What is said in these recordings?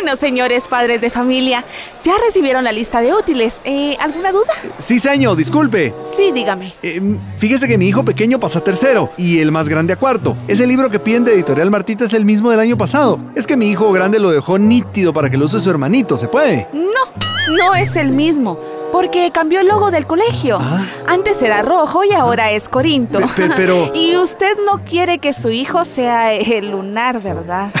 Bueno, señores padres de familia, ya recibieron la lista de útiles. Eh, ¿Alguna duda? Sí, señor, disculpe. Sí, dígame. Eh, fíjese que mi hijo pequeño pasa a tercero y el más grande a cuarto. Ese libro que piden de Editorial Martita es el mismo del año pasado. Es que mi hijo grande lo dejó nítido para que lo use su hermanito, ¿se puede? No, no es el mismo. Porque cambió el logo del colegio. Ah. Antes era rojo y ahora es Corinto. Pe- pe- pero- y usted no quiere que su hijo sea el lunar, ¿verdad?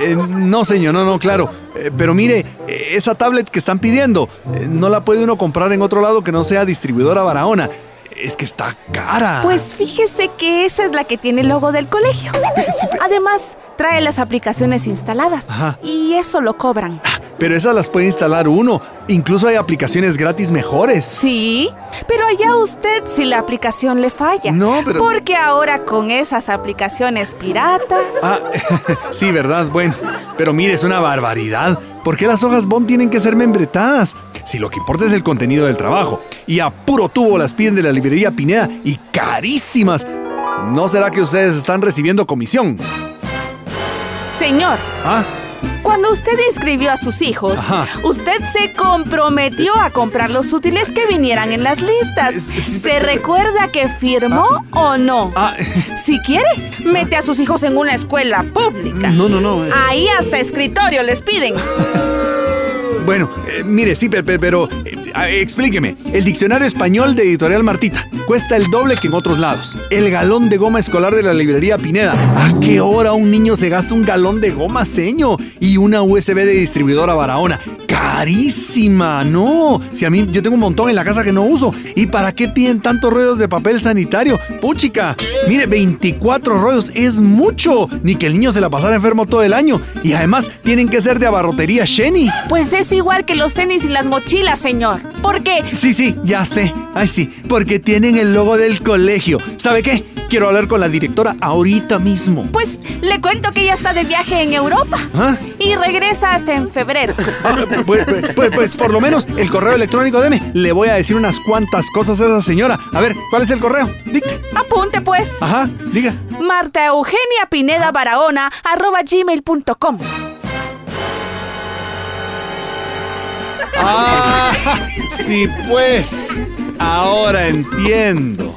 Eh, no, señor, no, no, claro. Eh, pero mire, esa tablet que están pidiendo, eh, no la puede uno comprar en otro lado que no sea distribuidora Barahona. Es que está cara. Pues fíjese que esa es la que tiene el logo del colegio. Además, trae las aplicaciones instaladas. Ajá. Y eso lo cobran. Pero esas las puede instalar uno. Incluso hay aplicaciones gratis mejores. Sí, pero allá usted si la aplicación le falla. No, pero- Porque ahora con esas aplicaciones piratas... Ah, sí, ¿verdad? Bueno, pero mire, es una barbaridad. ¿Por qué las hojas Bond tienen que ser membretadas? Si lo que importa es el contenido del trabajo. Y a puro tubo las piden de la librería Pineda y carísimas. ¿No será que ustedes están recibiendo comisión? Señor, ¿Ah? Cuando usted inscribió a sus hijos, Ajá. usted se comprometió a comprar los útiles que vinieran en las listas. ¿Se recuerda que firmó o no? Ah, Si quiere, mete a sus hijos en una escuela pública. no, no, no. eh, Ahí hasta escritorio les piden. Bueno, eh, mire, sí, pe- pe- pero eh, ah, explíqueme. El diccionario español de Editorial Martita cuesta el doble que en otros lados. El galón de goma escolar de la librería Pineda. ¿A qué hora un niño se gasta un galón de goma seño? Y una USB de distribuidora Barahona. Carísima, no. Si a mí yo tengo un montón en la casa que no uso. ¿Y para qué piden tantos rollos de papel sanitario? Puchica, mire, 24 rollos es mucho. Ni que el niño se la pasara enfermo todo el año. Y además tienen que ser de abarrotería Shenny. Pues es igual que los tenis y las mochilas, señor. ¿Por qué? Sí, sí, ya sé. Ay, sí, porque tienen el logo del colegio. ¿Sabe qué? Quiero hablar con la directora ahorita mismo. Pues le cuento que ella está de viaje en Europa. ¿Ah? Y regresa hasta en febrero. Ah, Pues, pues- pues- pues por lo menos el correo electrónico deme. Le voy a decir unas cuantas cosas a esa señora. A ver, ¿cuál es el correo? Dicte. Apunte pues. Ajá, diga. Marta Eugenia Pineda Barahona arroba gmail.com. sí, pues. Ahora entiendo.